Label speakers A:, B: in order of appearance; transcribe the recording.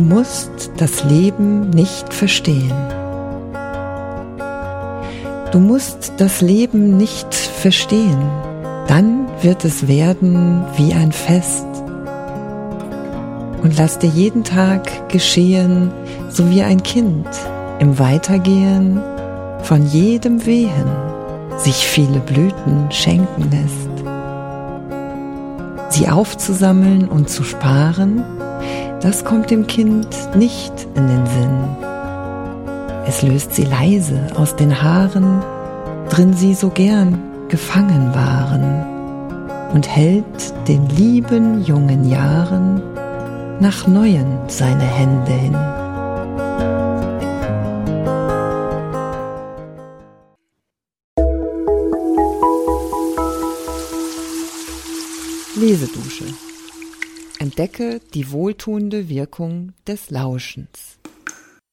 A: musst das Leben nicht verstehen. Du musst das Leben nicht verstehen, dann wird es werden wie ein Fest. Und lass dir jeden Tag geschehen, so wie ein Kind im Weitergehen von jedem Wehen sich viele Blüten schenken lässt. Sie aufzusammeln und zu sparen, das kommt dem Kind nicht in den Sinn. Es löst sie leise aus den Haaren, drin sie so gern gefangen waren, und hält den lieben jungen Jahren nach neuen seine Hände hin. Lesedusche. Entdecke die wohltuende Wirkung des Lauschens.